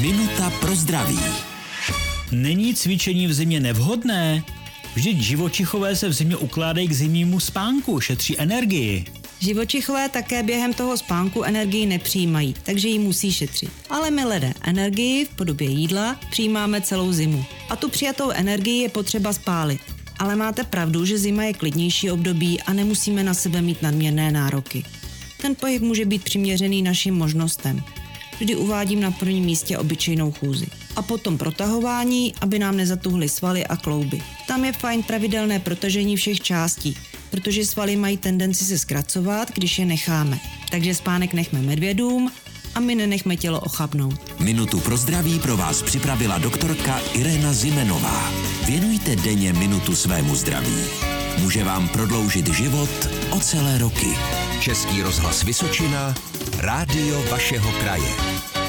Minuta pro zdraví. Není cvičení v zimě nevhodné? Vždyť živočichové se v zimě ukládají k zimnímu spánku, šetří energii. Živočichové také během toho spánku energii nepřijímají, takže ji musí šetřit. Ale my lidé energii v podobě jídla přijímáme celou zimu. A tu přijatou energii je potřeba spálit. Ale máte pravdu, že zima je klidnější období a nemusíme na sebe mít nadměrné nároky. Ten pohyb může být přiměřený našim možnostem. Vždy uvádím na prvním místě obyčejnou chůzi. A potom protahování, aby nám nezatuhly svaly a klouby. Tam je fajn pravidelné protažení všech částí, protože svaly mají tendenci se zkracovat, když je necháme. Takže spánek nechme medvědům a my nenechme tělo ochabnout. Minutu pro zdraví pro vás připravila doktorka Irena Zimenová. Věnujte denně minutu svému zdraví. Může vám prodloužit život o celé roky. Český rozhlas Vysočina, rádio vašeho kraje.